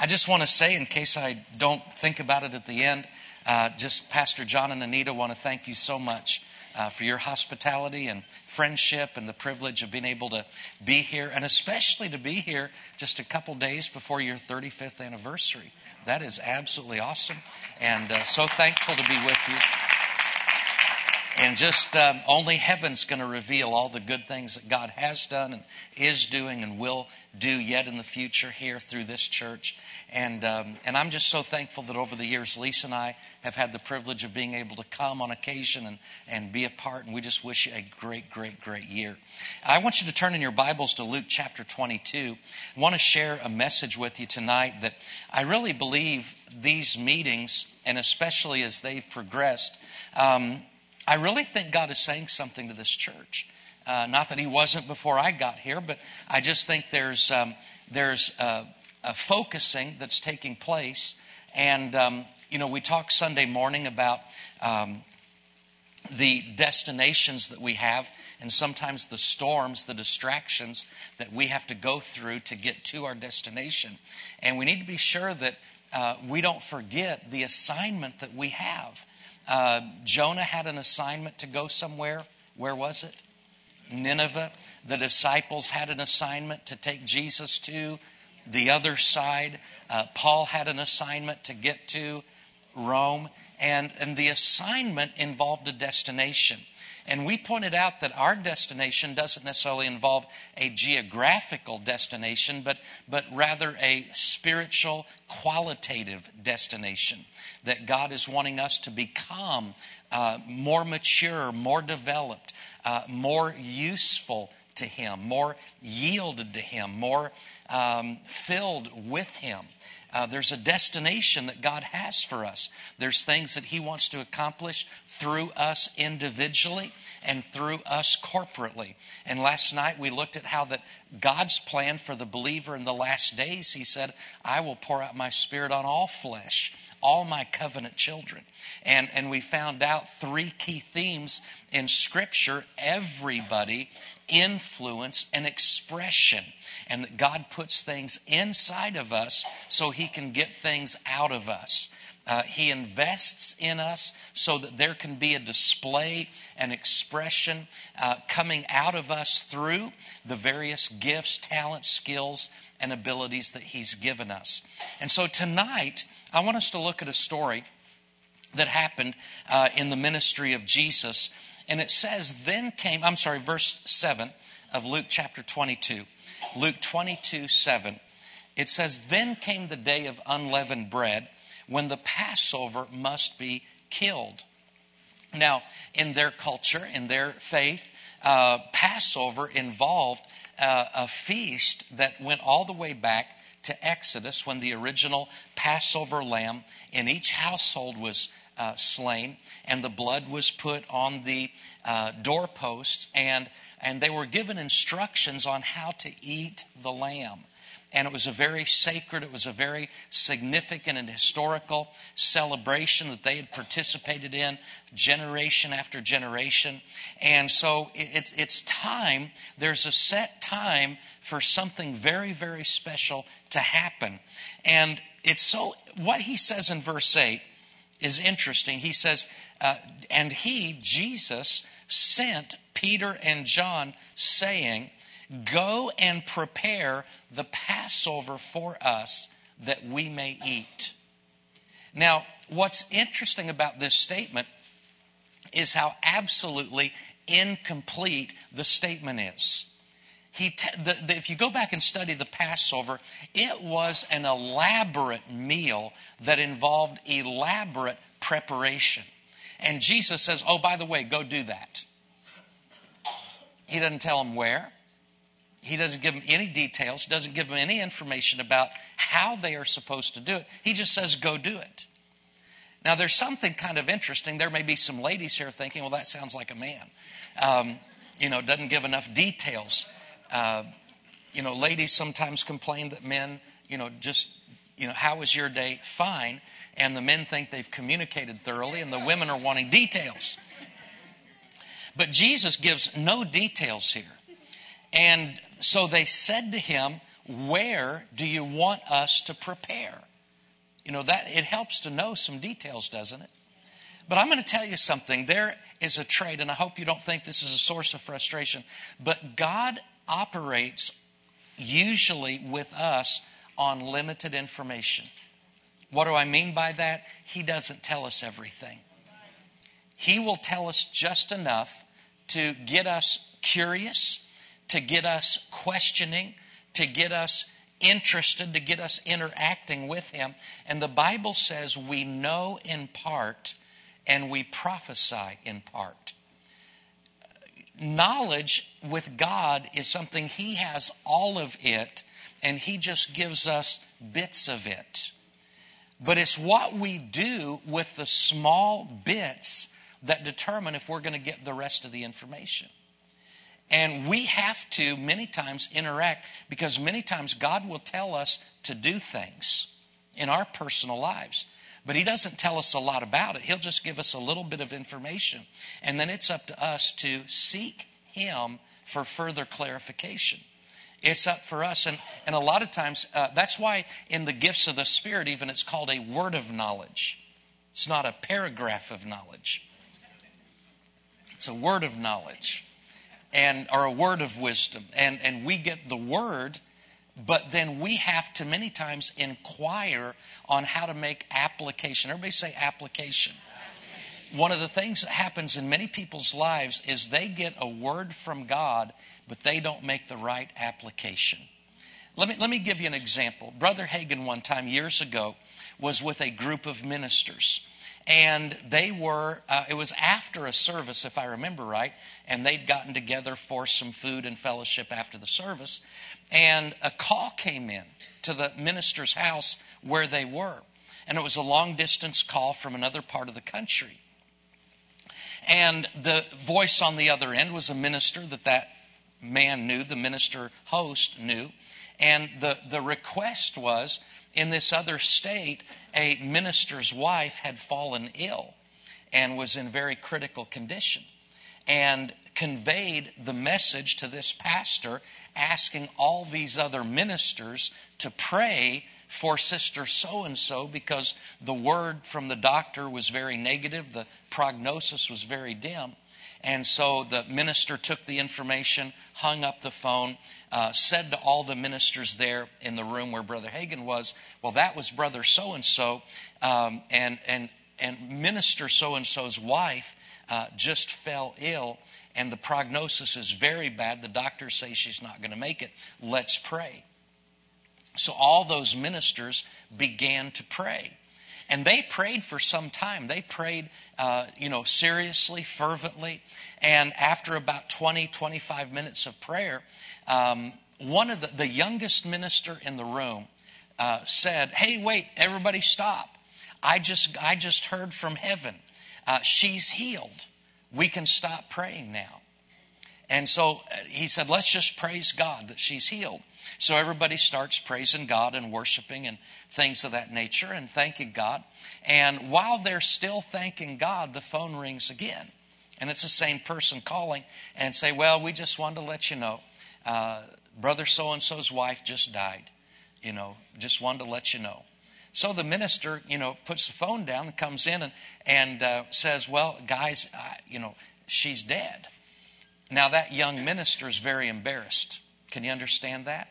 I just want to say, in case I don't think about it at the end, uh, just Pastor John and Anita want to thank you so much uh, for your hospitality and friendship and the privilege of being able to be here, and especially to be here just a couple days before your 35th anniversary. That is absolutely awesome, and uh, so thankful to be with you. And just um, only heaven's going to reveal all the good things that God has done and is doing and will do yet in the future here through this church. And, um, and I'm just so thankful that over the years, Lisa and I have had the privilege of being able to come on occasion and, and be a part. And we just wish you a great, great, great year. I want you to turn in your Bibles to Luke chapter 22. I want to share a message with you tonight that I really believe these meetings, and especially as they've progressed, um, I really think God is saying something to this church. Uh, not that He wasn't before I got here, but I just think there's um, there's a, a, focusing that's taking place. And um, you know, we talk Sunday morning about um, the destinations that we have, and sometimes the storms, the distractions that we have to go through to get to our destination. And we need to be sure that uh, we don't forget the assignment that we have. Uh, Jonah had an assignment to go somewhere. Where was it? Nineveh. The disciples had an assignment to take Jesus to the other side. Uh, Paul had an assignment to get to Rome. And, and the assignment involved a destination. And we pointed out that our destination doesn't necessarily involve a geographical destination, but, but rather a spiritual, qualitative destination. That God is wanting us to become uh, more mature, more developed, uh, more useful to Him, more yielded to Him, more um, filled with Him. Uh, there's a destination that God has for us. There's things that He wants to accomplish through us individually and through us corporately. And last night we looked at how that God's plan for the believer in the last days, He said, I will pour out my spirit on all flesh, all my covenant children. And, and we found out three key themes in Scripture everybody, influence, and expression and that God puts things inside of us so He can get things out of us. Uh, he invests in us so that there can be a display and expression uh, coming out of us through the various gifts, talents, skills, and abilities that He's given us. And so tonight, I want us to look at a story that happened uh, in the ministry of Jesus. And it says, Then came, I'm sorry, verse 7 of Luke chapter 22. Luke 22 7. It says, Then came the day of unleavened bread when the Passover must be killed. Now, in their culture, in their faith, uh, Passover involved uh, a feast that went all the way back to Exodus when the original Passover lamb in each household was uh, slain and the blood was put on the uh, doorposts and and they were given instructions on how to eat the lamb. And it was a very sacred, it was a very significant and historical celebration that they had participated in generation after generation. And so it's, it's time, there's a set time for something very, very special to happen. And it's so, what he says in verse 8 is interesting. He says, uh, and he, Jesus, sent Peter and John, saying, Go and prepare the Passover for us that we may eat. Now, what's interesting about this statement is how absolutely incomplete the statement is. He the, the, if you go back and study the Passover, it was an elaborate meal that involved elaborate preparation. And Jesus says, Oh, by the way, go do that. He doesn't tell them where. He doesn't give them any details, He doesn't give them any information about how they are supposed to do it. He just says, go do it. Now, there's something kind of interesting. There may be some ladies here thinking, well, that sounds like a man. Um, you know, doesn't give enough details. Uh, you know, ladies sometimes complain that men, you know, just, you know, how was your day? Fine. And the men think they've communicated thoroughly, and the women are wanting details. But Jesus gives no details here. And so they said to him, where do you want us to prepare? You know, that it helps to know some details, doesn't it? But I'm going to tell you something. There is a trait, and I hope you don't think this is a source of frustration, but God operates usually with us on limited information. What do I mean by that? He doesn't tell us everything. He will tell us just enough to get us curious, to get us questioning, to get us interested, to get us interacting with Him. And the Bible says we know in part and we prophesy in part. Knowledge with God is something He has all of it, and He just gives us bits of it. But it's what we do with the small bits that determine if we're going to get the rest of the information. And we have to many times interact because many times God will tell us to do things in our personal lives. But He doesn't tell us a lot about it. He'll just give us a little bit of information. And then it's up to us to seek Him for further clarification. It's up for us. And, and a lot of times, uh, that's why in the gifts of the Spirit, even it's called a word of knowledge. It's not a paragraph of knowledge, it's a word of knowledge and or a word of wisdom. And and we get the word but then we have to many times inquire on how to make application. Everybody say application. One of the things that happens in many people's lives is they get a word from god but they don't make the right application. Let me let me give you an example. Brother Hagin one time years ago was with a group of ministers and they were uh, it was after a service if i remember right and they'd gotten together for some food and fellowship after the service. And a call came in to the minister's house where they were. And it was a long distance call from another part of the country. And the voice on the other end was a minister that that man knew the minister host knew. And the, the request was in this other state, a minister's wife had fallen ill and was in very critical condition and conveyed the message to this pastor asking all these other ministers to pray for sister so and so because the word from the doctor was very negative, the prognosis was very dim. And so the minister took the information, hung up the phone, uh, said to all the ministers there in the room where Brother Hagin was, Well, that was Brother so and so, and and and Minister so and so's wife uh, just fell ill, and the prognosis is very bad. The doctors say she's not going to make it. Let's pray. So all those ministers began to pray. And they prayed for some time. They prayed, uh, you know, seriously, fervently. And after about 20, 25 minutes of prayer, um, one of the, the youngest minister in the room uh, said, Hey, wait, everybody stop. I just, I just heard from heaven. Uh, she's healed. We can stop praying now. And so uh, he said, Let's just praise God that she's healed. So everybody starts praising God and worshiping and things of that nature and thanking God. And while they're still thanking God, the phone rings again. And it's the same person calling and say, Well, we just wanted to let you know, uh, brother so and so's wife just died. You know, just wanted to let you know. So the minister, you know, puts the phone down and comes in and, and uh, says, Well, guys, uh, you know, she's dead. Now, that young minister is very embarrassed. Can you understand that?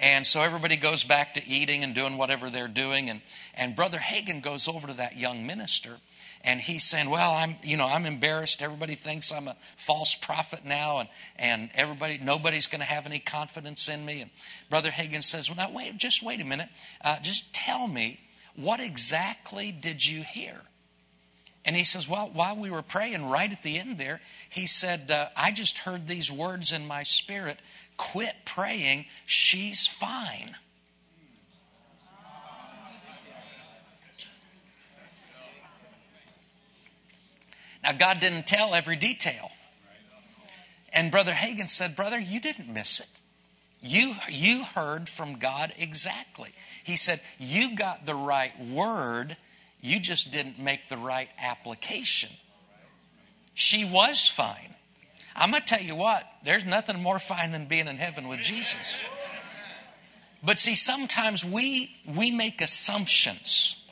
And so everybody goes back to eating and doing whatever they're doing. And, and Brother Hagin goes over to that young minister and he's saying, Well, I'm, you know, I'm embarrassed. Everybody thinks I'm a false prophet now, and, and everybody, nobody's going to have any confidence in me. And Brother Hagin says, Well, now, wait, just wait a minute. Uh, just tell me, what exactly did you hear? And he says, Well, while we were praying, right at the end there, he said, uh, I just heard these words in my spirit quit praying, she's fine. Now, God didn't tell every detail. And Brother Hagin said, Brother, you didn't miss it. You, you heard from God exactly. He said, You got the right word, you just didn't make the right application. She was fine. I'm going to tell you what, there's nothing more fine than being in heaven with Jesus. But see, sometimes we, we make assumptions.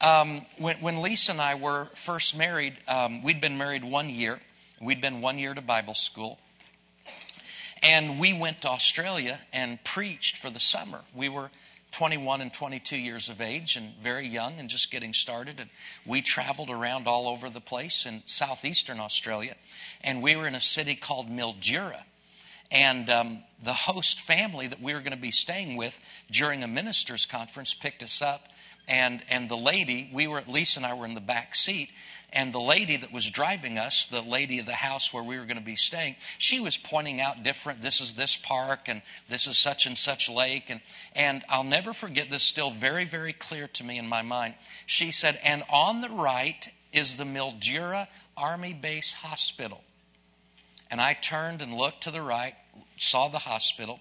Um, when, when Lisa and I were first married, um, we'd been married one year. We'd been one year to Bible school. And we went to Australia and preached for the summer. We were 21 and 22 years of age and very young and just getting started. And we traveled around all over the place in southeastern Australia. And we were in a city called Mildura. And um, the host family that we were going to be staying with during a minister's conference picked us up. And, and the lady, we were, at Lisa and I were in the back seat, and the lady that was driving us, the lady of the house where we were going to be staying, she was pointing out different, this is this park and this is such and such lake. And, and I'll never forget this, still very, very clear to me in my mind. She said, and on the right is the Mildura Army Base Hospital. And I turned and looked to the right, saw the hospital.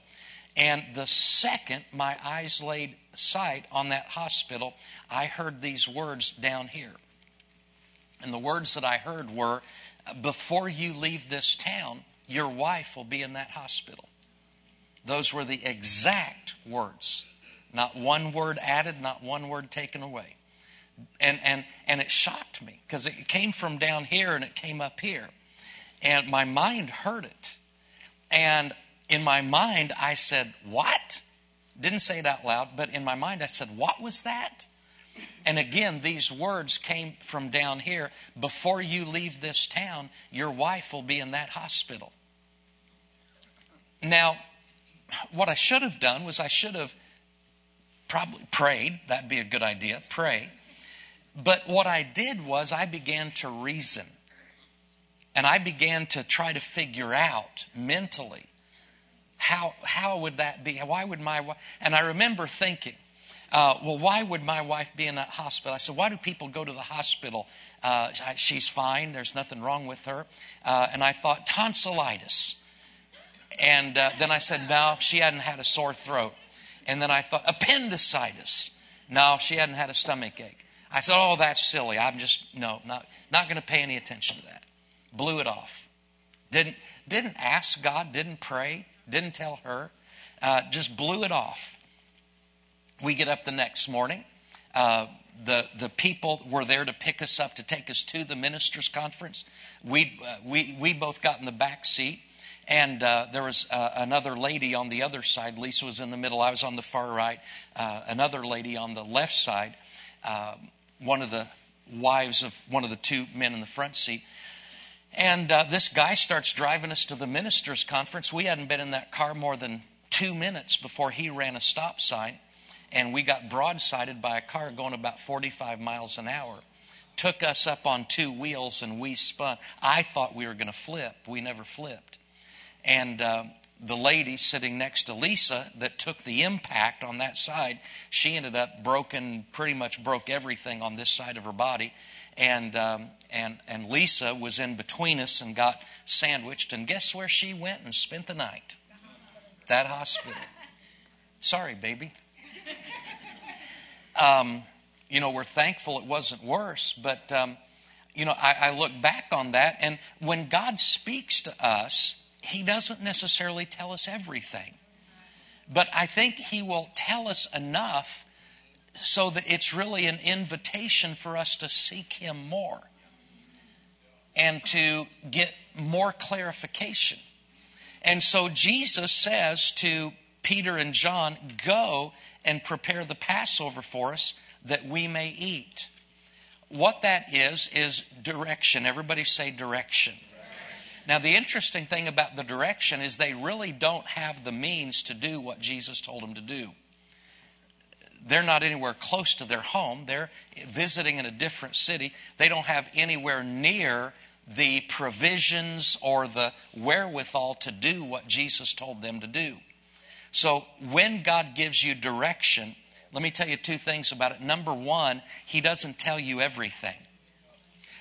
And the second my eyes laid sight on that hospital, I heard these words down here. And the words that I heard were Before you leave this town, your wife will be in that hospital. Those were the exact words. Not one word added, not one word taken away. And, and, and it shocked me because it came from down here and it came up here. And my mind heard it. And in my mind, I said, What? Didn't say it out loud, but in my mind, I said, What was that? And again, these words came from down here. Before you leave this town, your wife will be in that hospital. Now, what I should have done was I should have probably prayed. That'd be a good idea. Pray. But what I did was I began to reason. And I began to try to figure out mentally how, how would that be? Why would my wife? And I remember thinking, uh, well, why would my wife be in that hospital? I said, why do people go to the hospital? Uh, she's fine. There's nothing wrong with her. Uh, and I thought, tonsillitis. And uh, then I said, no, she hadn't had a sore throat. And then I thought, appendicitis. No, she hadn't had a stomach ache. I said, oh, that's silly. I'm just, no, not, not going to pay any attention to that. Blew it off. Didn't, didn't ask God, didn't pray, didn't tell her. Uh, just blew it off. We get up the next morning. Uh, the, the people were there to pick us up to take us to the ministers' conference. We, uh, we, we both got in the back seat, and uh, there was uh, another lady on the other side. Lisa was in the middle, I was on the far right. Uh, another lady on the left side, uh, one of the wives of one of the two men in the front seat. And this guy starts driving us to the ministers' conference. We hadn't been in that car more than two minutes before he ran a stop sign and we got broadsided by a car going about 45 miles an hour. Took us up on two wheels and we spun. I thought we were going to flip. We never flipped. And uh, the lady sitting next to Lisa that took the impact on that side, she ended up broken, pretty much broke everything on this side of her body. And, um, and, and Lisa was in between us and got sandwiched. And guess where she went and spent the night? That hospital. Sorry, baby. Um, you know, we're thankful it wasn't worse, but, um, you know, I, I look back on that, and when God speaks to us, He doesn't necessarily tell us everything. But I think He will tell us enough so that it's really an invitation for us to seek Him more and to get more clarification. And so Jesus says to Peter and John, Go and prepare the Passover for us that we may eat. What that is, is direction. Everybody say direction. Now, the interesting thing about the direction is they really don't have the means to do what Jesus told them to do. They're not anywhere close to their home. They're visiting in a different city. They don't have anywhere near the provisions or the wherewithal to do what Jesus told them to do. So when God gives you direction, let me tell you two things about it. Number one, He doesn't tell you everything.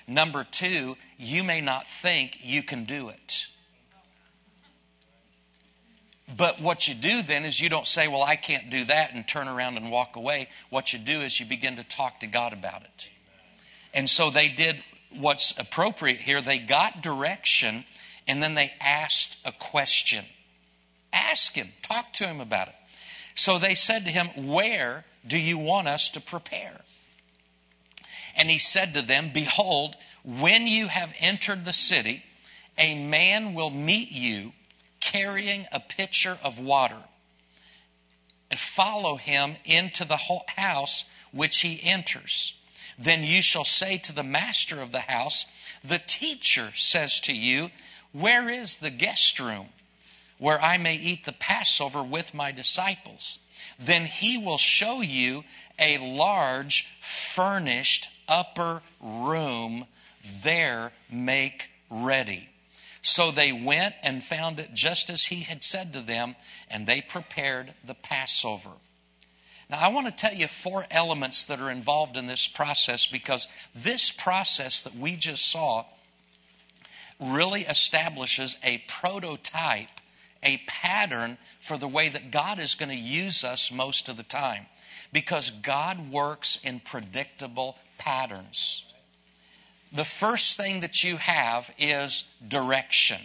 Number two, you may not think you can do it. But what you do then is you don't say, Well, I can't do that, and turn around and walk away. What you do is you begin to talk to God about it. And so they did what's appropriate here. They got direction, and then they asked a question. Ask him, talk to him about it. So they said to him, Where do you want us to prepare? And he said to them, Behold, when you have entered the city, a man will meet you carrying a pitcher of water. And follow him into the house which he enters. Then you shall say to the master of the house, The teacher says to you, Where is the guest room where I may eat the Passover with my disciples? Then he will show you a large furnished upper room. There make ready. So they went and found it just as he had said to them, and they prepared the Passover. Now, I want to tell you four elements that are involved in this process because this process that we just saw really establishes a prototype, a pattern for the way that God is going to use us most of the time. Because God works in predictable patterns the first thing that you have is direction.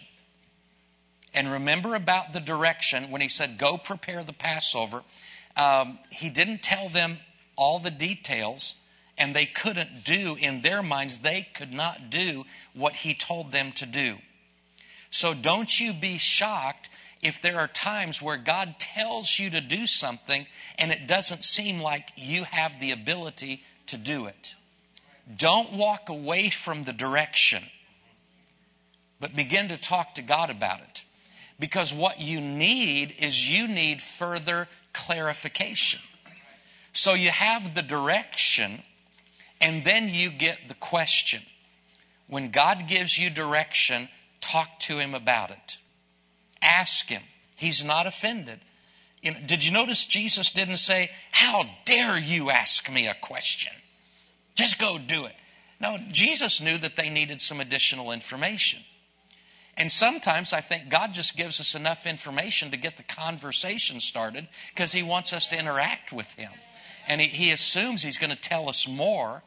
And remember about the direction when he said, Go prepare the Passover. Um, he didn't tell them all the details, and they couldn't do, in their minds, they could not do what he told them to do. So don't you be shocked if there are times where God tells you to do something and it doesn't seem like you have the ability to do it. Don't walk away from the direction, but begin to talk to God about it. Because what you need is you need further clarification. So you have the direction, and then you get the question. When God gives you direction, talk to Him about it. Ask Him. He's not offended. Did you notice Jesus didn't say, How dare you ask me a question? Just go do it. No, Jesus knew that they needed some additional information. And sometimes I think God just gives us enough information to get the conversation started because He wants us to interact with Him. And He, he assumes He's going to tell us more,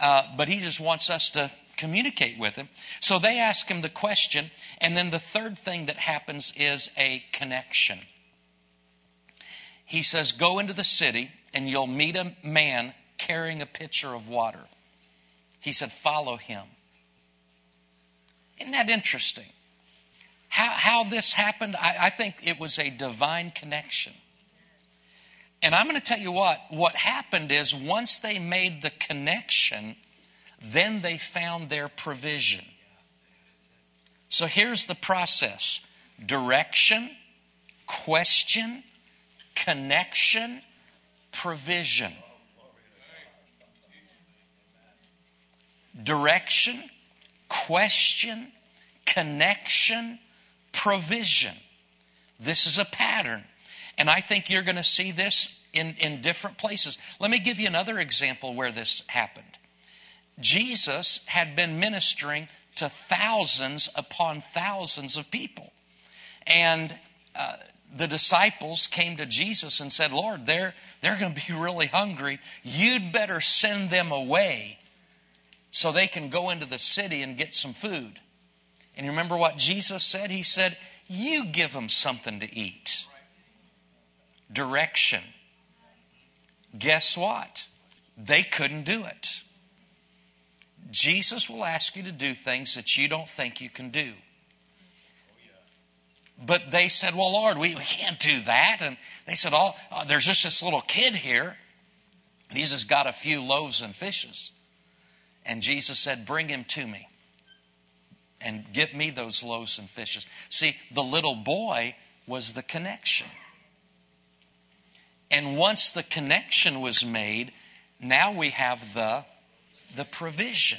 uh, but He just wants us to communicate with Him. So they ask Him the question, and then the third thing that happens is a connection. He says, Go into the city, and you'll meet a man carrying a pitcher of water. He said, Follow him. Isn't that interesting? How, how this happened, I, I think it was a divine connection. And I'm going to tell you what, what happened is once they made the connection, then they found their provision. So here's the process direction, question, connection, provision. direction, question, connection, provision. This is a pattern. And I think you're going to see this in, in different places. Let me give you another example where this happened. Jesus had been ministering to thousands upon thousands of people. And uh, the disciples came to Jesus and said, Lord, they're, they're going to be really hungry. You'd better send them away so they can go into the city and get some food. And you remember what Jesus said? He said, You give them something to eat. Direction. Guess what? They couldn't do it. Jesus will ask you to do things that you don't think you can do. But they said, Well, Lord, we, we can't do that. And they said, Oh, uh, there's just this little kid here. He's just got a few loaves and fishes. And Jesus said, Bring him to me and get me those loaves and fishes. See, the little boy was the connection. And once the connection was made, now we have the, the provision.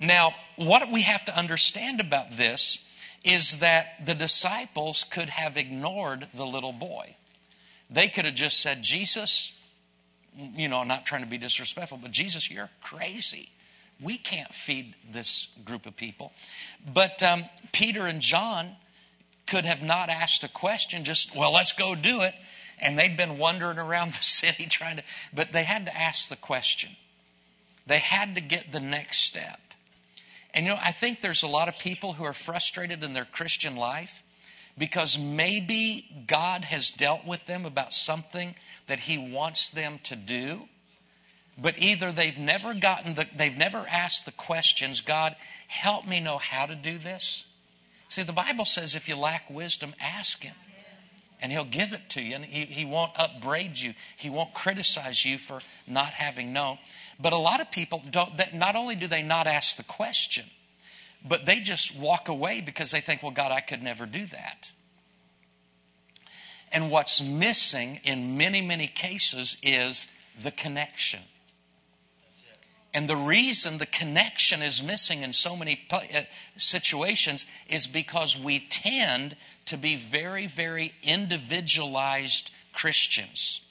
Now, what we have to understand about this is that the disciples could have ignored the little boy. They could have just said, Jesus, you know, not trying to be disrespectful, but Jesus, you're crazy. We can't feed this group of people. But um, Peter and John could have not asked a question, just, well, let's go do it. And they'd been wandering around the city trying to, but they had to ask the question. They had to get the next step. And you know, I think there's a lot of people who are frustrated in their Christian life because maybe God has dealt with them about something that He wants them to do. But either they've never gotten the, they've never asked the questions, God, help me know how to do this. See, the Bible says if you lack wisdom, ask Him. And He'll give it to you. And He, he won't upbraid you, He won't criticize you for not having known. But a lot of people don't, that not only do they not ask the question, but they just walk away because they think, well, God, I could never do that. And what's missing in many, many cases is the connection. And the reason the connection is missing in so many uh, situations is because we tend to be very, very individualized Christians.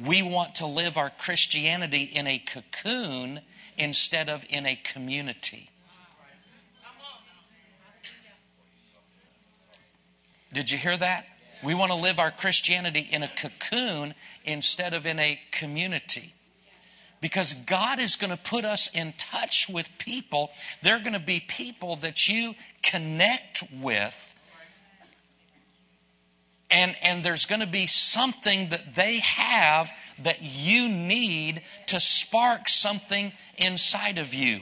We want to live our Christianity in a cocoon instead of in a community. Did you hear that? We want to live our Christianity in a cocoon instead of in a community. Because God is going to put us in touch with people. They're going to be people that you connect with. And, and there's going to be something that they have that you need to spark something inside of you.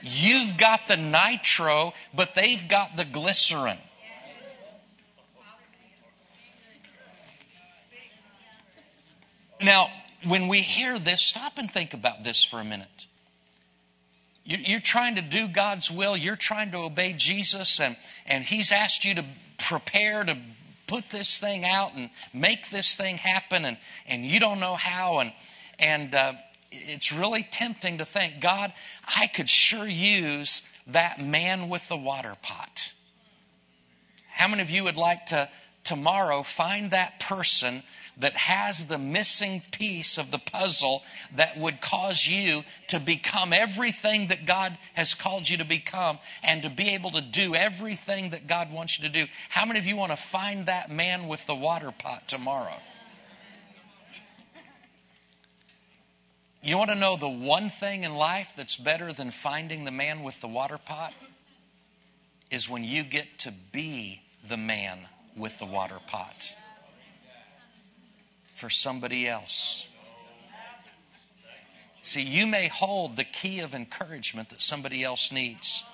You've got the nitro, but they've got the glycerin. Now, when we hear this, stop and think about this for a minute. You're trying to do God's will, you're trying to obey Jesus, and, and He's asked you to prepare to put this thing out and make this thing happen, and, and you don't know how. And, and uh, it's really tempting to think, God, I could sure use that man with the water pot. How many of you would like to tomorrow find that person that has the missing piece of the puzzle that would cause you to become everything that God has called you to become and to be able to do everything that God wants you to do. How many of you want to find that man with the water pot tomorrow? You want to know the one thing in life that's better than finding the man with the water pot? Is when you get to be the man with the water pot for somebody else. See, you may hold the key of encouragement that somebody else needs.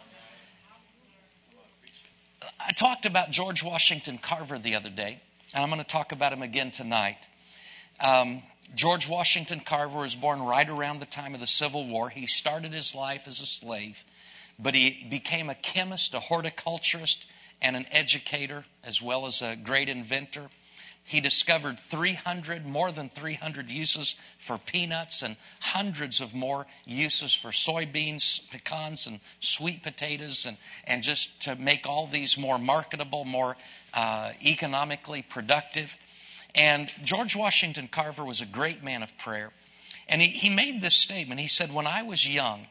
I talked about George Washington Carver the other day, and I'm going to talk about him again tonight. Um, George Washington Carver was born right around the time of the Civil War. He started his life as a slave, but he became a chemist, a horticulturist, and an educator, as well as a great inventor. He discovered 300, more than 300 uses for peanuts and hundreds of more uses for soybeans, pecans, and sweet potatoes, and, and just to make all these more marketable, more uh, economically productive. And George Washington Carver was a great man of prayer. And he, he made this statement. He said, When I was young,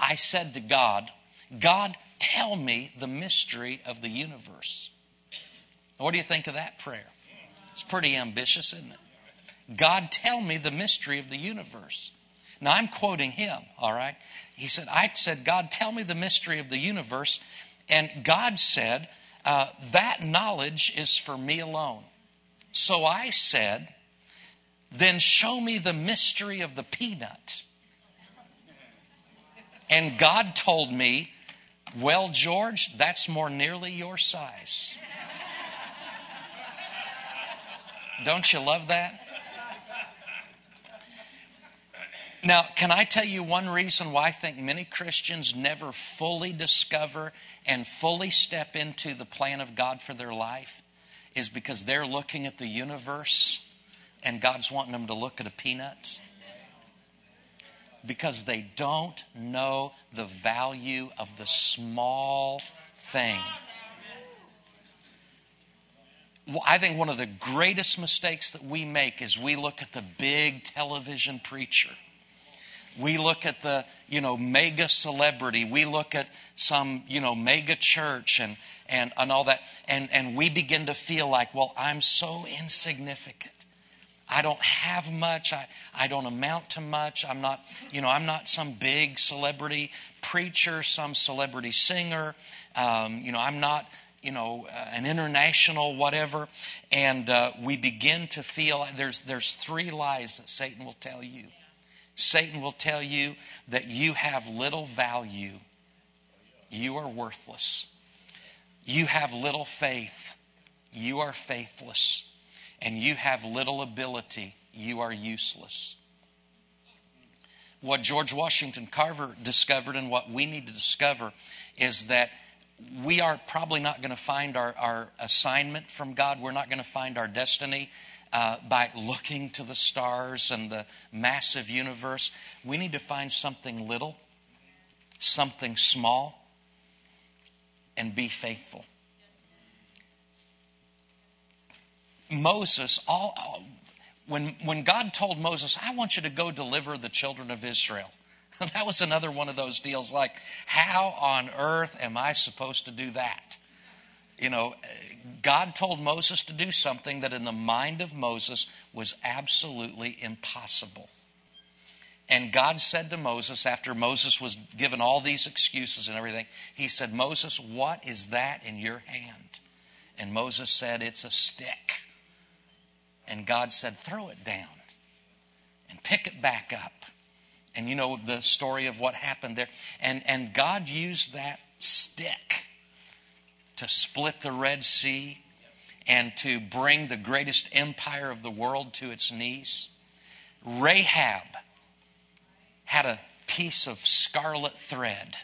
I said to God, God, tell me the mystery of the universe. What do you think of that prayer? It's pretty ambitious, isn't it? God, tell me the mystery of the universe. Now, I'm quoting him, all right? He said, I said, God, tell me the mystery of the universe. And God said, uh, that knowledge is for me alone. So I said, then show me the mystery of the peanut. And God told me, well, George, that's more nearly your size. Don't you love that? Now, can I tell you one reason why I think many Christians never fully discover and fully step into the plan of God for their life? Is because they're looking at the universe and God's wanting them to look at a peanut. Because they don't know the value of the small thing. I think one of the greatest mistakes that we make is we look at the big television preacher. We look at the, you know, mega celebrity. We look at some, you know, mega church and, and, and all that. And, and we begin to feel like, well, I'm so insignificant. I don't have much. I, I don't amount to much. I'm not, you know, I'm not some big celebrity preacher, some celebrity singer. Um, you know, I'm not, you know, uh, an international whatever, and uh, we begin to feel there's there's three lies that Satan will tell you. Satan will tell you that you have little value, you are worthless. You have little faith, you are faithless. And you have little ability, you are useless. What George Washington Carver discovered and what we need to discover is that we are probably not going to find our, our assignment from God. We're not going to find our destiny uh, by looking to the stars and the massive universe. We need to find something little, something small, and be faithful. Moses, all, when, when God told Moses, I want you to go deliver the children of Israel, that was another one of those deals like, how on earth am I supposed to do that? You know, God told Moses to do something that in the mind of Moses was absolutely impossible. And God said to Moses, after Moses was given all these excuses and everything, He said, Moses, what is that in your hand? And Moses said, It's a stick. And God said, Throw it down and pick it back up. And you know the story of what happened there. And, and God used that stick to split the Red Sea and to bring the greatest empire of the world to its knees. Rahab had a piece of scarlet thread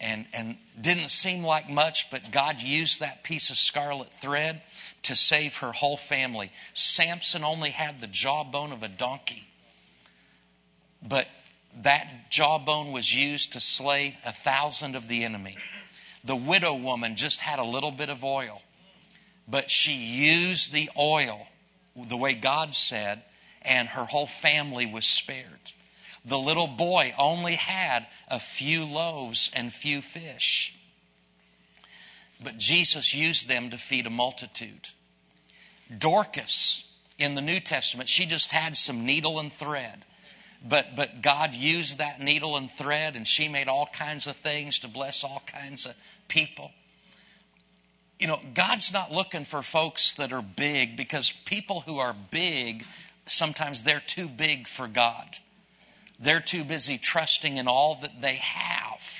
and, and didn't seem like much, but God used that piece of scarlet thread to save her whole family. Samson only had the jawbone of a donkey, but that jawbone was used to slay a thousand of the enemy. The widow woman just had a little bit of oil, but she used the oil the way God said, and her whole family was spared. The little boy only had a few loaves and few fish. But Jesus used them to feed a multitude. Dorcas in the New Testament, she just had some needle and thread. But, but God used that needle and thread, and she made all kinds of things to bless all kinds of people. You know, God's not looking for folks that are big because people who are big, sometimes they're too big for God. They're too busy trusting in all that they have.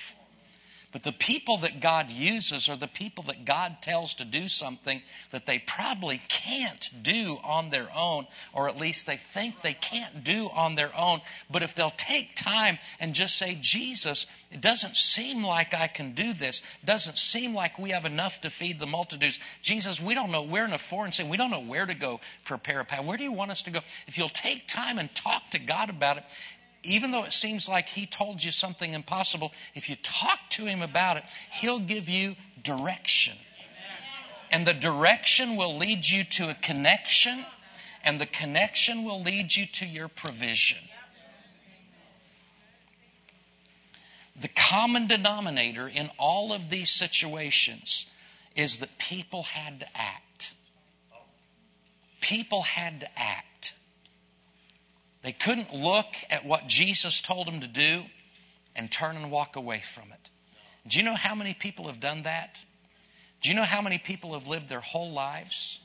But the people that God uses are the people that God tells to do something that they probably can't do on their own, or at least they think they can't do on their own. But if they'll take time and just say, Jesus, it doesn't seem like I can do this, it doesn't seem like we have enough to feed the multitudes. Jesus, we don't know. We're in a foreign city. We don't know where to go prepare a path. Where do you want us to go? If you'll take time and talk to God about it, even though it seems like he told you something impossible, if you talk to him about it, he'll give you direction. And the direction will lead you to a connection, and the connection will lead you to your provision. The common denominator in all of these situations is that people had to act. People had to act. They couldn't look at what Jesus told them to do and turn and walk away from it. Do you know how many people have done that? Do you know how many people have lived their whole lives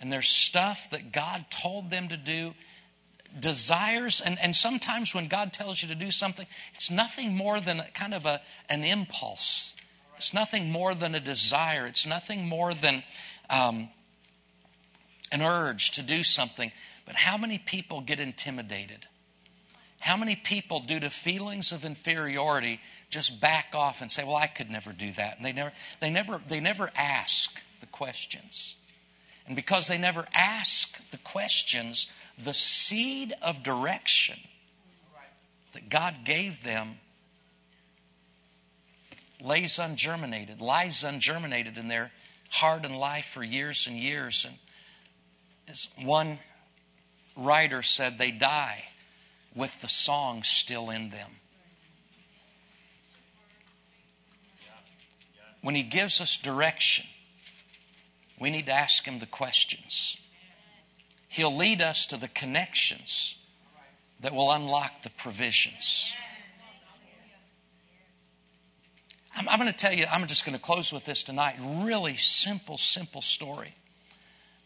and there's stuff that God told them to do, desires, and, and sometimes when God tells you to do something, it's nothing more than kind of a, an impulse. It's nothing more than a desire. It's nothing more than um, an urge to do something. But how many people get intimidated? How many people, due to feelings of inferiority, just back off and say, "Well, I could never do that," and they never, they never, they never ask the questions. And because they never ask the questions, the seed of direction that God gave them lays ungerminated, lies ungerminated in their heart and life for years and years. And as one writer said they die with the song still in them. When he gives us direction, we need to ask him the questions. He'll lead us to the connections that will unlock the provisions. I'm, I'm going to tell you, I'm just going to close with this tonight. Really simple, simple story.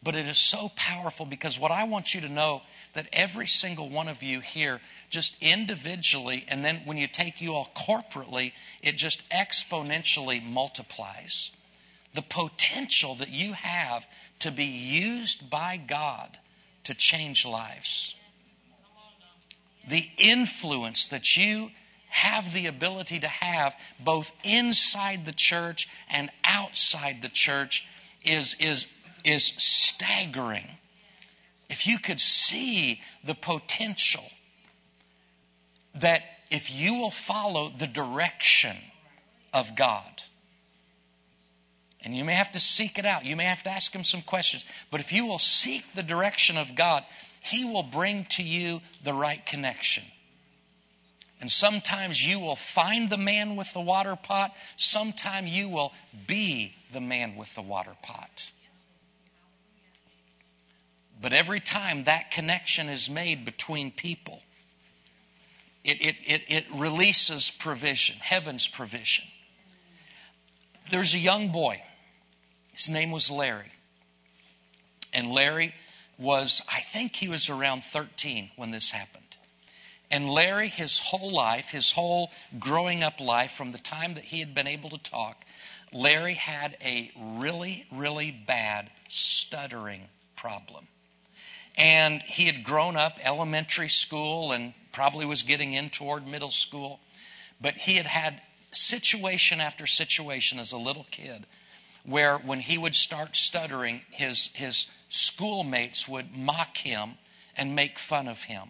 But it is so powerful because what I want you to know that every single one of you here, just individually, and then when you take you all corporately, it just exponentially multiplies. The potential that you have to be used by God to change lives. The influence that you have the ability to have both inside the church and outside the church is, is is staggering. If you could see the potential that if you will follow the direction of God, and you may have to seek it out, you may have to ask Him some questions, but if you will seek the direction of God, He will bring to you the right connection. And sometimes you will find the man with the water pot, sometimes you will be the man with the water pot. But every time that connection is made between people, it, it, it, it releases provision, heaven's provision. There's a young boy. His name was Larry. And Larry was, I think he was around 13 when this happened. And Larry, his whole life, his whole growing up life, from the time that he had been able to talk, Larry had a really, really bad stuttering problem. And he had grown up elementary school and probably was getting in toward middle school. But he had had situation after situation as a little kid where when he would start stuttering, his, his schoolmates would mock him and make fun of him.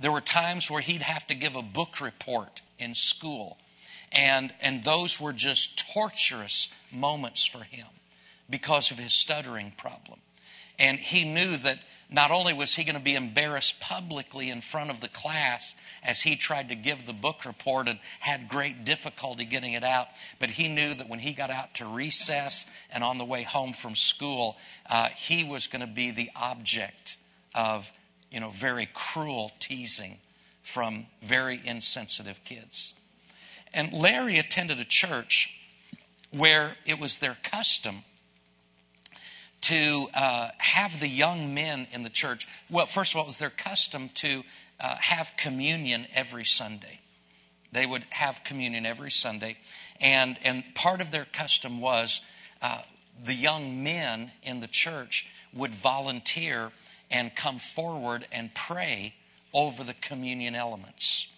There were times where he'd have to give a book report in school, and, and those were just torturous moments for him because of his stuttering problem. And he knew that not only was he going to be embarrassed publicly in front of the class as he tried to give the book report and had great difficulty getting it out, but he knew that when he got out to recess and on the way home from school, uh, he was going to be the object of, you know, very cruel teasing from very insensitive kids. And Larry attended a church where it was their custom to uh, have the young men in the church. Well, first of all, it was their custom to uh, have communion every Sunday. They would have communion every Sunday, and and part of their custom was uh, the young men in the church would volunteer and come forward and pray over the communion elements.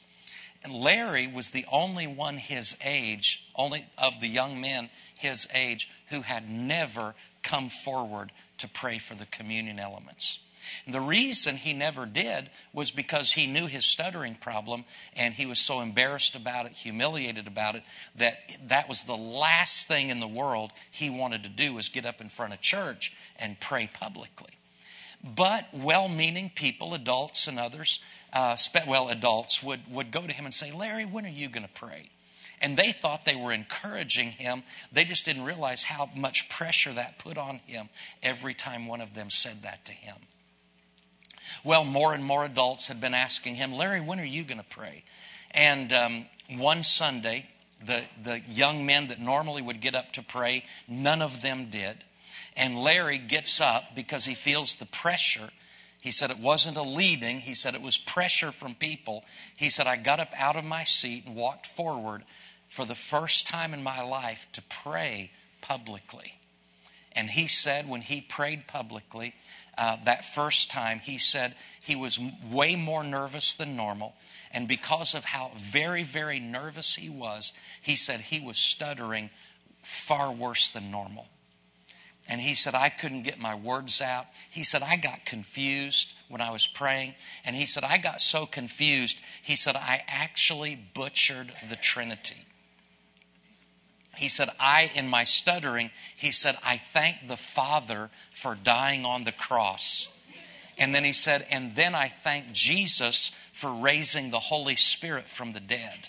And Larry was the only one his age, only of the young men his age, who had never come forward to pray for the communion elements. And the reason he never did was because he knew his stuttering problem and he was so embarrassed about it, humiliated about it, that that was the last thing in the world he wanted to do was get up in front of church and pray publicly. But well meaning people, adults and others, uh, well, adults would, would go to him and say, Larry, when are you going to pray? And they thought they were encouraging him. They just didn't realize how much pressure that put on him every time one of them said that to him. Well, more and more adults had been asking him, Larry, when are you going to pray? And um, one Sunday, the, the young men that normally would get up to pray, none of them did. And Larry gets up because he feels the pressure. He said it wasn't a leading, he said it was pressure from people. He said, I got up out of my seat and walked forward for the first time in my life to pray publicly. And he said, when he prayed publicly, uh, that first time, he said he was way more nervous than normal. And because of how very, very nervous he was, he said he was stuttering far worse than normal. And he said, I couldn't get my words out. He said, I got confused when I was praying. And he said, I got so confused. He said, I actually butchered the Trinity. He said, I, in my stuttering, he said, I thank the Father for dying on the cross. And then he said, and then I thank Jesus for raising the Holy Spirit from the dead.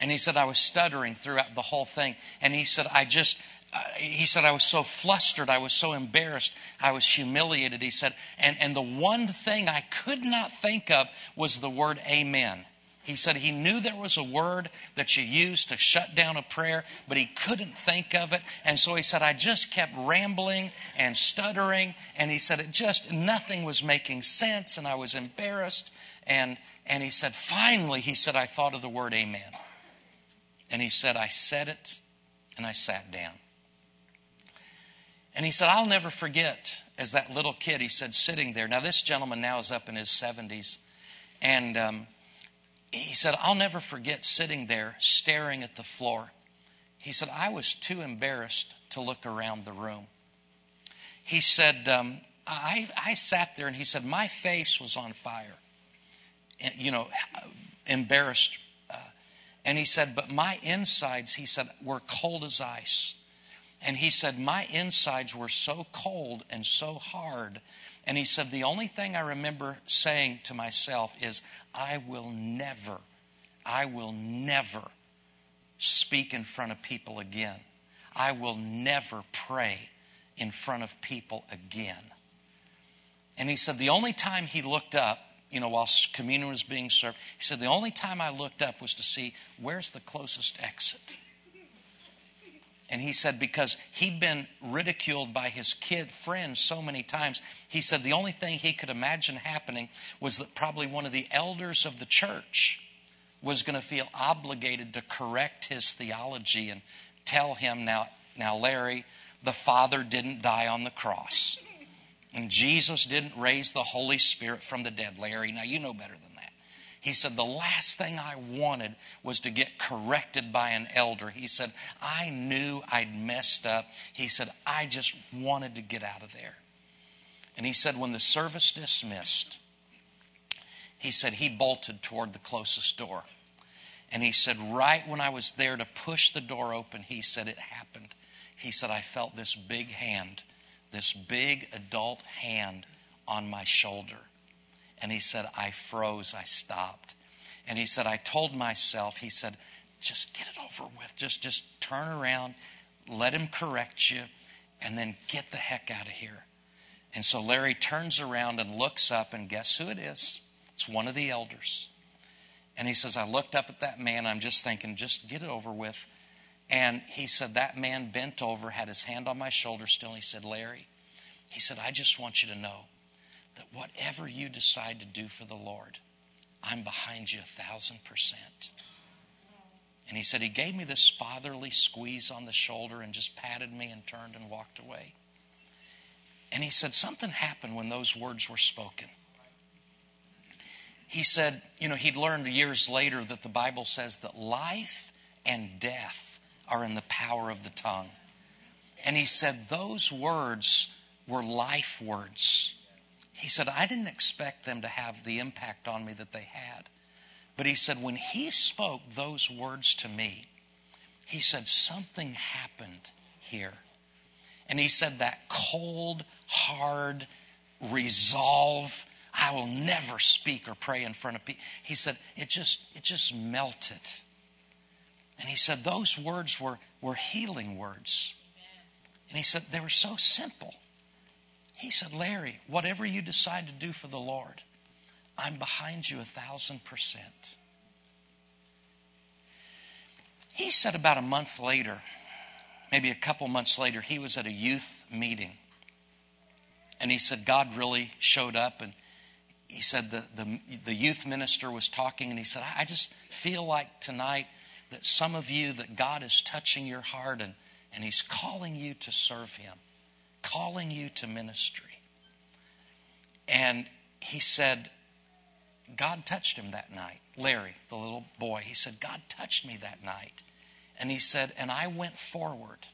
And he said, I was stuttering throughout the whole thing. And he said, I just, uh, he said, I was so flustered. I was so embarrassed. I was humiliated. He said, and, and the one thing I could not think of was the word amen. He said he knew there was a word that you used to shut down a prayer, but he couldn't think of it. And so he said, I just kept rambling and stuttering. And he said, it just, nothing was making sense. And I was embarrassed. And, and he said, finally, he said, I thought of the word amen. And he said, I said it and I sat down. And he said, I'll never forget, as that little kid, he said, sitting there. Now, this gentleman now is up in his 70s. And um, he said, I'll never forget sitting there staring at the floor. He said, I was too embarrassed to look around the room. He said, um, I, I sat there and he said, my face was on fire. and, You know, embarrassed. Uh, and he said, but my insides, he said, were cold as ice. And he said, My insides were so cold and so hard. And he said, The only thing I remember saying to myself is, I will never, I will never speak in front of people again. I will never pray in front of people again. And he said, The only time he looked up, you know, while communion was being served, he said, The only time I looked up was to see where's the closest exit. And he said, because he'd been ridiculed by his kid friends so many times, he said the only thing he could imagine happening was that probably one of the elders of the church was going to feel obligated to correct his theology and tell him, now, now, Larry, the Father didn't die on the cross. And Jesus didn't raise the Holy Spirit from the dead, Larry. Now, you know better than he said, The last thing I wanted was to get corrected by an elder. He said, I knew I'd messed up. He said, I just wanted to get out of there. And he said, When the service dismissed, he said he bolted toward the closest door. And he said, Right when I was there to push the door open, he said, It happened. He said, I felt this big hand, this big adult hand on my shoulder. And he said, I froze, I stopped. And he said, I told myself, he said, just get it over with. Just, just turn around, let him correct you, and then get the heck out of here. And so Larry turns around and looks up, and guess who it is? It's one of the elders. And he says, I looked up at that man. I'm just thinking, just get it over with. And he said, That man bent over, had his hand on my shoulder still. And He said, Larry, he said, I just want you to know that whatever you decide to do for the Lord, I'm behind you a thousand percent. And he said, He gave me this fatherly squeeze on the shoulder and just patted me and turned and walked away. And he said, Something happened when those words were spoken. He said, You know, he'd learned years later that the Bible says that life and death are in the power of the tongue. And he said, Those words were life words. He said, I didn't expect them to have the impact on me that they had. But he said, when he spoke those words to me, he said, something happened here. And he said, that cold, hard resolve, I will never speak or pray in front of people. He said, it just, it just melted. And he said, those words were, were healing words. And he said, they were so simple. He said, Larry, whatever you decide to do for the Lord, I'm behind you a thousand percent. He said about a month later, maybe a couple months later, he was at a youth meeting. And he said, God really showed up. And he said, the, the, the youth minister was talking. And he said, I just feel like tonight that some of you, that God is touching your heart and, and he's calling you to serve him calling you to ministry. And he said, God touched him that night. Larry, the little boy, he said, God touched me that night. And he said, and I went forward.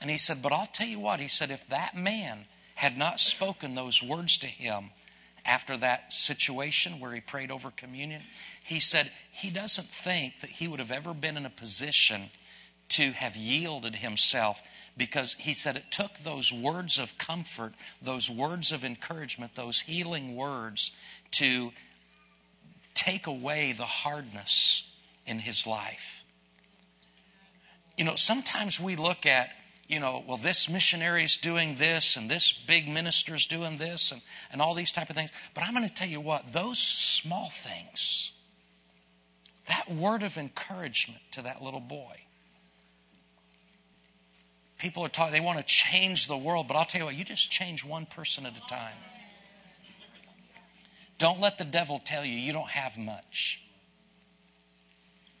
And he said, but I'll tell you what, he said, if that man had not spoken those words to him after that situation where he prayed over communion, he said he doesn't think that he would have ever been in a position to have yielded himself because he said it took those words of comfort, those words of encouragement, those healing words to take away the hardness in his life. You know, sometimes we look at, you know, well, this missionary is doing this and this big minister is doing this and, and all these type of things. But I'm going to tell you what, those small things That word of encouragement to that little boy. People are talking, they want to change the world, but I'll tell you what, you just change one person at a time. Don't let the devil tell you you don't have much.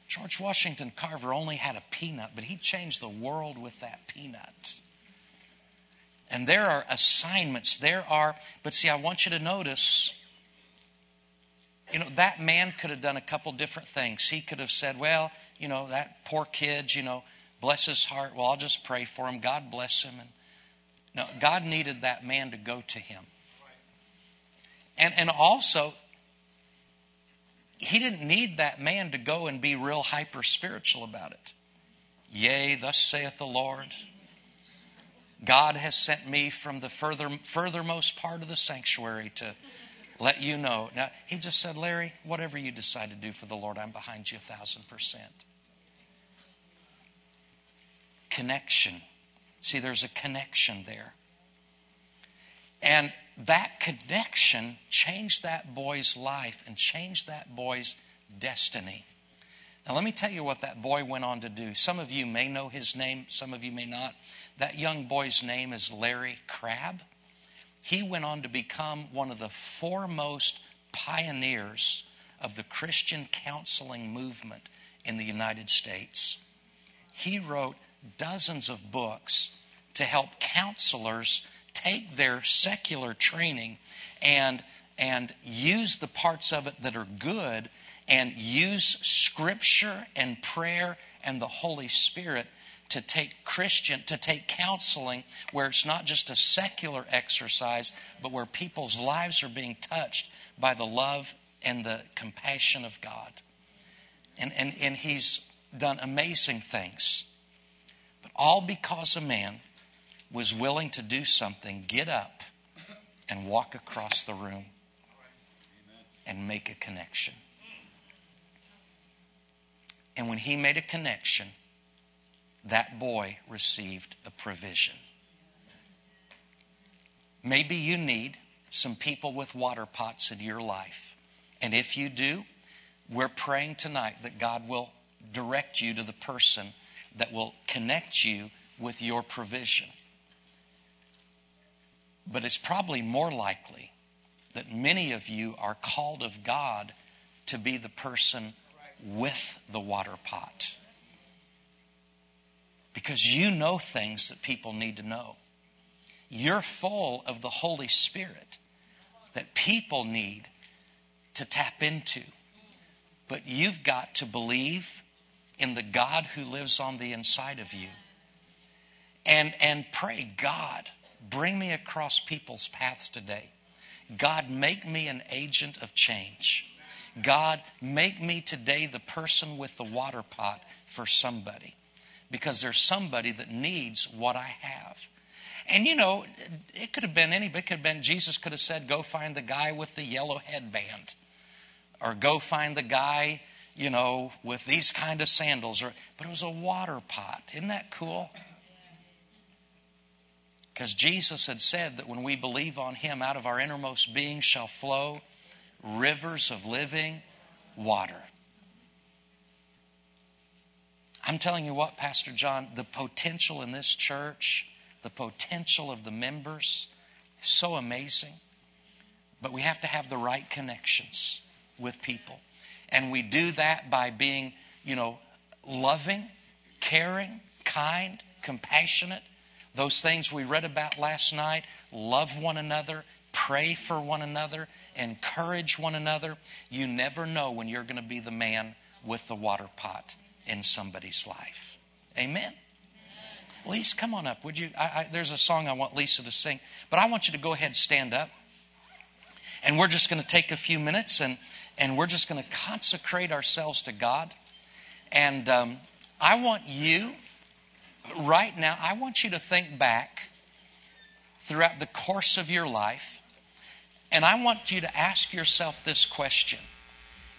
George Washington Carver only had a peanut, but he changed the world with that peanut. And there are assignments. There are, but see, I want you to notice, you know, that man could have done a couple different things. He could have said, well, you know, that poor kid, you know, bless his heart. Well, I'll just pray for him. God bless him. And no, God needed that man to go to him. And, and also, he didn't need that man to go and be real hyper spiritual about it. Yea, thus saith the Lord. God has sent me from the further, furthermost part of the sanctuary to let you know. Now, he just said, Larry, whatever you decide to do for the Lord, I'm behind you a thousand percent. Connection. See, there's a connection there. And that connection changed that boy's life and changed that boy's destiny. Now, let me tell you what that boy went on to do. Some of you may know his name, some of you may not. That young boy's name is Larry Crabb. He went on to become one of the foremost pioneers of the Christian counseling movement in the United States. He wrote dozens of books to help counselors take their secular training and, and use the parts of it that are good and use scripture and prayer and the Holy Spirit to take Christian, to take counseling where it's not just a secular exercise, but where people's lives are being touched by the love and the compassion of God. And, and, and he's done amazing things. All because a man was willing to do something, get up and walk across the room and make a connection. And when he made a connection, that boy received a provision. Maybe you need some people with water pots in your life. And if you do, we're praying tonight that God will direct you to the person that will connect you with your provision. But it's probably more likely that many of you are called of God to be the person with the water pot. Because you know things that people need to know. You're full of the Holy Spirit that people need to tap into. But you've got to believe in the God who lives on the inside of you. And, and pray, God, Bring me across people's paths today. God, make me an agent of change. God, make me today the person with the water pot for somebody because there's somebody that needs what I have. And you know, it could have been anybody. It could have been Jesus could have said, Go find the guy with the yellow headband, or go find the guy, you know, with these kind of sandals. Or, but it was a water pot. Isn't that cool? Because Jesus had said that when we believe on Him, out of our innermost being shall flow rivers of living water. I'm telling you what, Pastor John, the potential in this church, the potential of the members is so amazing. But we have to have the right connections with people. And we do that by being, you know, loving, caring, kind, compassionate, those things we read about last night love one another, pray for one another, encourage one another. You never know when you're going to be the man with the water pot in somebody's life. Amen. Lisa, come on up, would you? I, I, there's a song I want Lisa to sing, but I want you to go ahead and stand up. And we're just going to take a few minutes and, and we're just going to consecrate ourselves to God. And um, I want you right now, I want you to think back throughout the course of your life, and I want you to ask yourself this question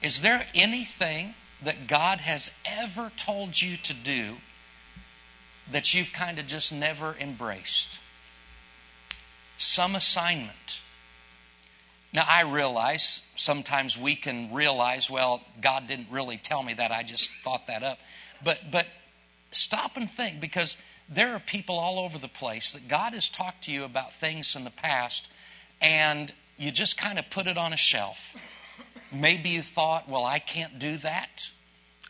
Is there anything that God has ever told you to do that you've kind of just never embraced? Some assignment. Now, I realize sometimes we can realize, well, God didn't really tell me that. I just thought that up. But, but stop and think because there are people all over the place that God has talked to you about things in the past and you just kind of put it on a shelf. Maybe you thought, well, I can't do that.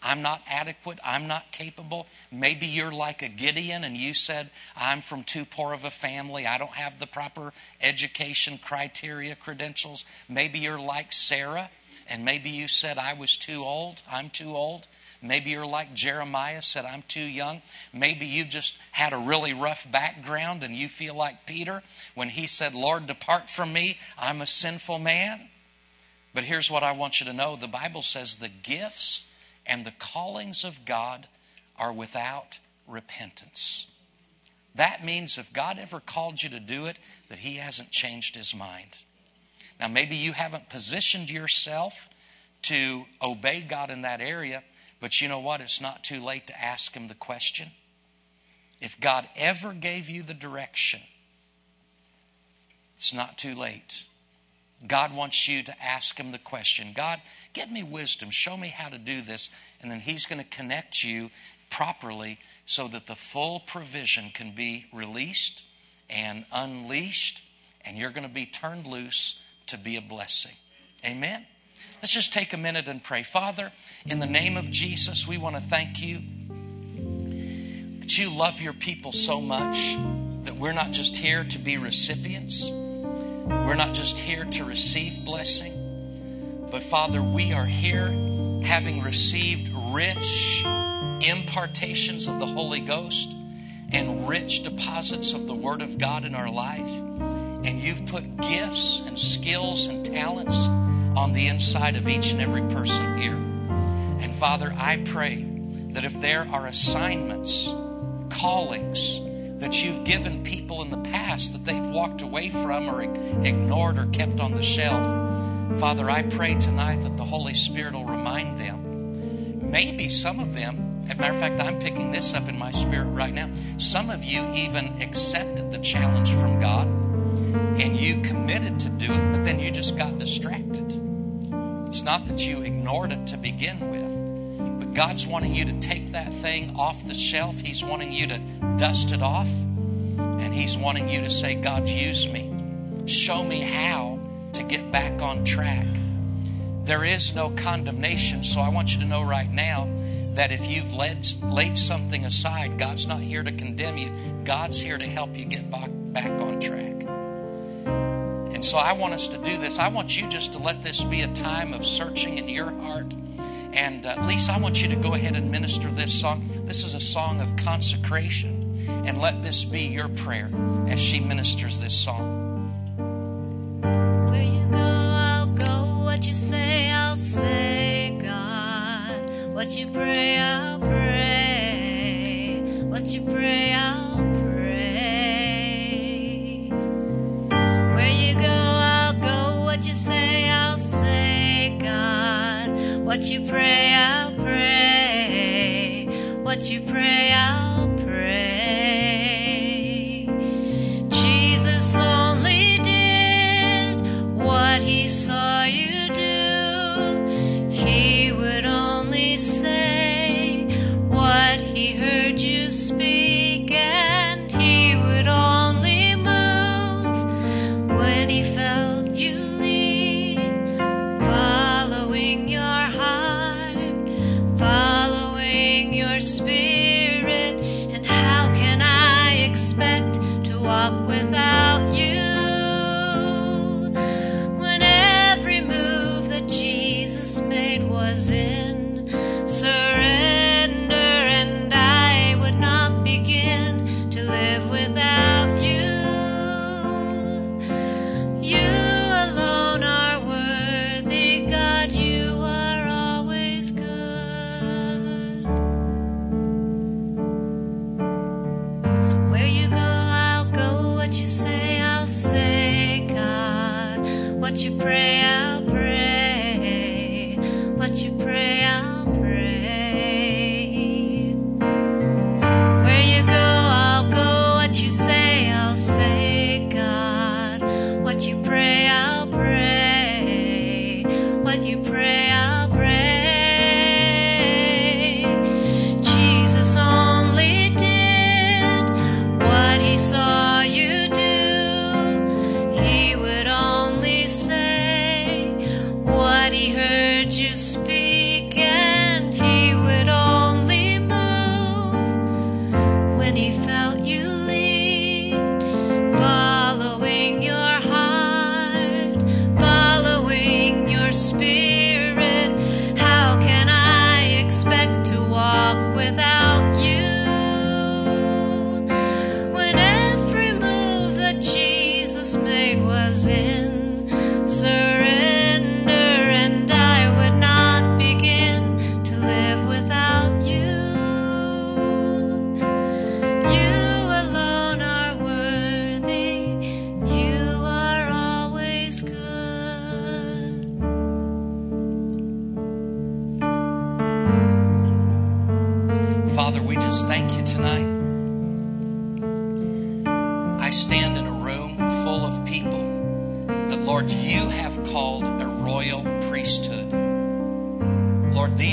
I'm not adequate. I'm not capable. Maybe you're like a Gideon and you said, I'm from too poor of a family. I don't have the proper education criteria, credentials. Maybe you're like Sarah and maybe you said, I was too old. I'm too old. Maybe you're like Jeremiah, said, I'm too young. Maybe you just had a really rough background and you feel like Peter when he said, Lord, depart from me. I'm a sinful man. But here's what I want you to know the Bible says the gifts and the callings of God are without repentance. That means if God ever called you to do it, that He hasn't changed His mind. Now, maybe you haven't positioned yourself to obey God in that area, but you know what? It's not too late to ask Him the question. If God ever gave you the direction, it's not too late. God wants you to ask Him the question God, give me wisdom. Show me how to do this. And then He's going to connect you properly so that the full provision can be released and unleashed, and you're going to be turned loose to be a blessing. Amen? Let's just take a minute and pray. Father, in the name of Jesus, we want to thank you that you love your people so much that we're not just here to be recipients we're not just here to receive blessing, but Father, we are here having received rich impartations of the Holy Ghost and rich deposits of the Word of God in our life. And you've put gifts and skills and talents on the inside of each and every person here. And Father, I pray that if there are assignments, callings, that you've given people in the past that they've walked away from or ignored or kept on the shelf. Father, I pray tonight that the Holy Spirit will remind them. Maybe some of them, as a matter of fact, I'm picking this up in my spirit right now. Some of you even accepted the challenge from God and you committed to do it, but then you just got distracted. It's not that you ignored it to begin with God's wanting you to take that thing off the shelf. He's wanting you to dust it off. And He's wanting you to say, God, use me. Show me how to get back on track. There is no condemnation. So I want you to know right now that if you've led, laid something aside, God's not here to condemn you. God's here to help you get back, back on track. And so I want us to do this. I want you just to let this be a time of searching in your heart and uh, Lisa, I want you to go ahead and minister this song. This is a song of consecration. And let this be your prayer as she ministers this song. Where you go, I'll go. What you say, I'll say, God. What you pray, I'll What you pray, I'll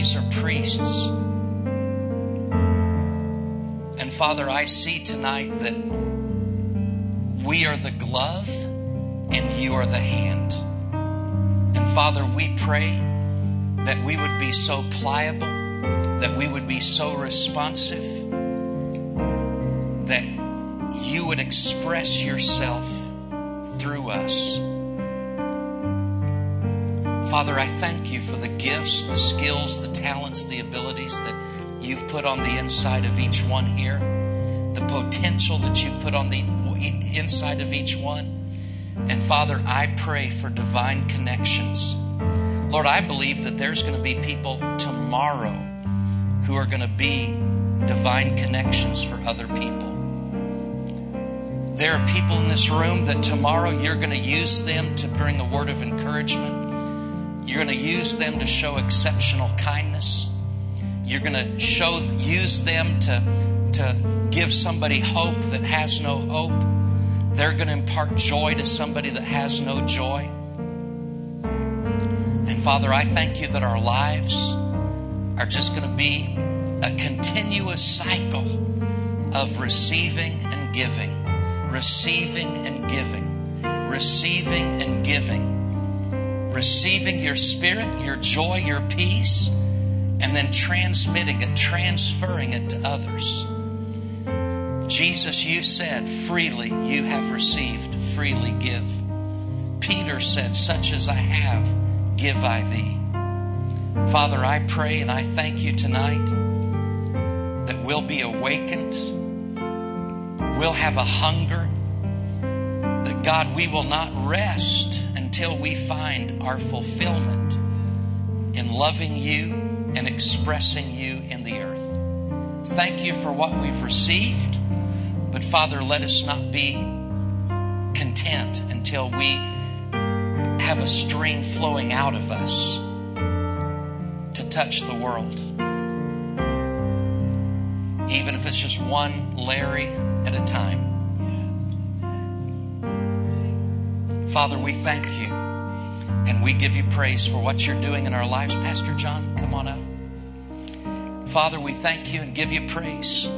are priests. And Father, I see tonight that we are the glove and you are the hand. And Father, we pray that we would be so pliable, that we would be so responsive, that you would express yourself through us. Father, I thank you for the gifts, the skills, the talents, the abilities that you've put on the inside of each one here, the potential that you've put on the inside of each one. And Father, I pray for divine connections. Lord, I believe that there's going to be people tomorrow who are going to be divine connections for other people. There are people in this room that tomorrow you're going to use them to bring a word of encouragement. You're going to use them to show exceptional kindness. You're going to show use them to to give somebody hope that has no hope. They're going to impart joy to somebody that has no joy. And Father, I thank you that our lives are just going to be a continuous cycle of receiving and giving, receiving and giving, receiving and giving, receiving your spirit, your joy, your peace, and then transmitting it, transferring it to others. Jesus, you said, freely you have received, freely give. Peter said, Such as I have, give I thee. Father, I pray and I thank you tonight that we'll be awakened. We'll have a hunger. That God, we will not rest until we find our fulfillment in loving you and expressing you in the earth. Thank you for what we've received. But Father, let us not be content until we have a stream flowing out of us to touch the world. Even if it's just one Larry at a time. Father, we thank you and we give you praise for what you're doing in our lives. Pastor John, come on up. Father, we thank you and give you praise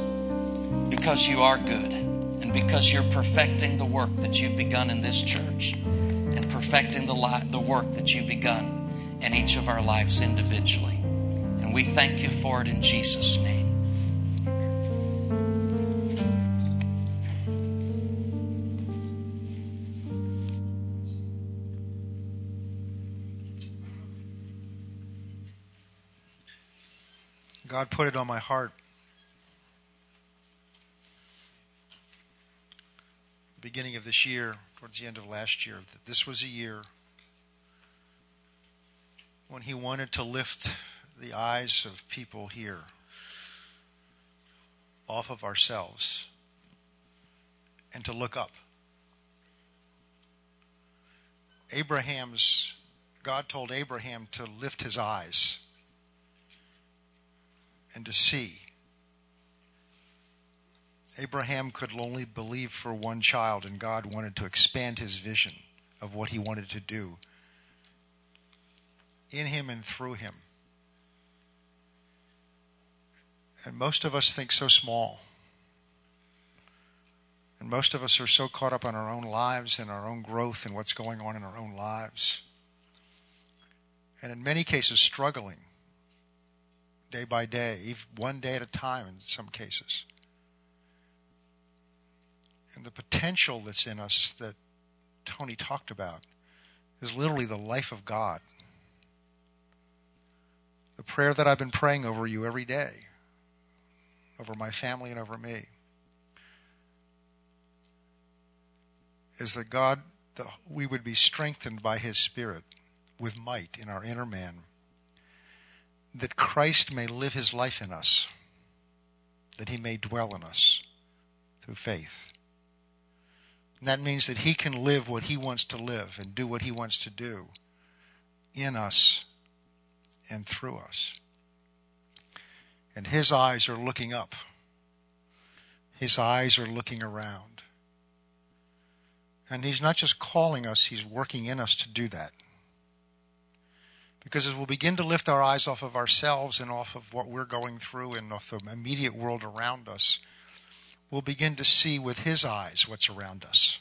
because you are good and because you're perfecting the work that you've begun in this church and perfecting the, li- the work that you've begun in each of our lives individually. And we thank you for it in Jesus' name. God put it on my heart. Beginning of this year, towards the end of last year, that this was a year when He wanted to lift the eyes of people here off of ourselves and to look up. Abraham's, God told Abraham to lift his eyes and to see. Abraham could only believe for one child, and God wanted to expand his vision of what he wanted to do in him and through him. And most of us think so small. And most of us are so caught up in our own lives and our own growth and what's going on in our own lives. and in many cases struggling day by day, one day at a time in some cases. And the potential that's in us that Tony talked about is literally the life of God. The prayer that I've been praying over you every day, over my family and over me, is that God, that we would be strengthened by His Spirit with might in our inner man, that Christ may live His life in us, that He may dwell in us through faith. And that means that He can live what He wants to live and do what He wants to do in us and through us. And His eyes are looking up, His eyes are looking around. And He's not just calling us, He's working in us to do that. Because as we'll begin to lift our eyes off of ourselves and off of what we're going through and off the immediate world around us, we'll begin to see with His eyes what's around us.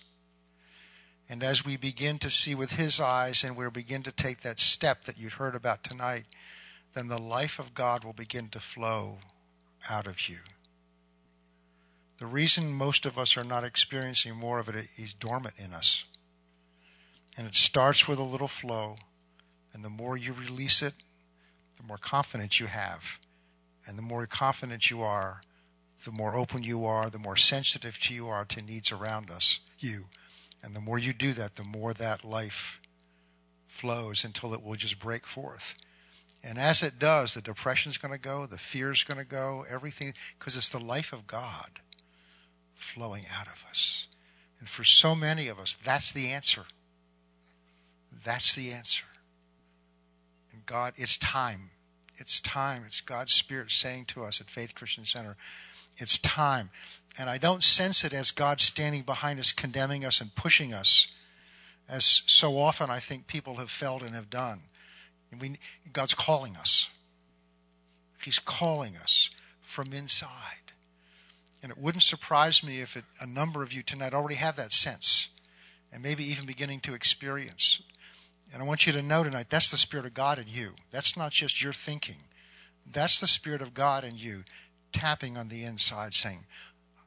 And as we begin to see with His eyes and we begin to take that step that you heard about tonight, then the life of God will begin to flow out of you. The reason most of us are not experiencing more of it is dormant in us. And it starts with a little flow, and the more you release it, the more confidence you have. And the more confident you are, the more open you are, the more sensitive you are to needs around us, you. And the more you do that, the more that life flows until it will just break forth. And as it does, the depression's going to go, the fear's going to go, everything, because it's the life of God flowing out of us. And for so many of us, that's the answer. That's the answer. God, it's time. It's time. It's God's Spirit saying to us at Faith Christian Center, it's time. And I don't sense it as God standing behind us, condemning us and pushing us, as so often I think people have felt and have done. And we, God's calling us. He's calling us from inside. And it wouldn't surprise me if it, a number of you tonight already have that sense and maybe even beginning to experience. And I want you to know tonight that's the Spirit of God in you. That's not just your thinking, that's the Spirit of God in you tapping on the inside saying,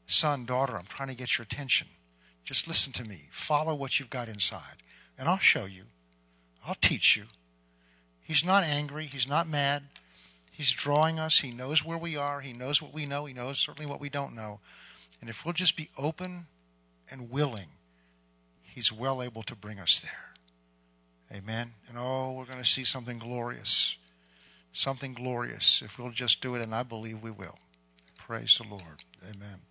Son, daughter, I'm trying to get your attention. Just listen to me. Follow what you've got inside. And I'll show you. I'll teach you. He's not angry. He's not mad. He's drawing us. He knows where we are. He knows what we know. He knows certainly what we don't know. And if we'll just be open and willing, He's well able to bring us there. Amen. And oh, we're going to see something glorious. Something glorious if we'll just do it, and I believe we will. Praise the Lord. Amen.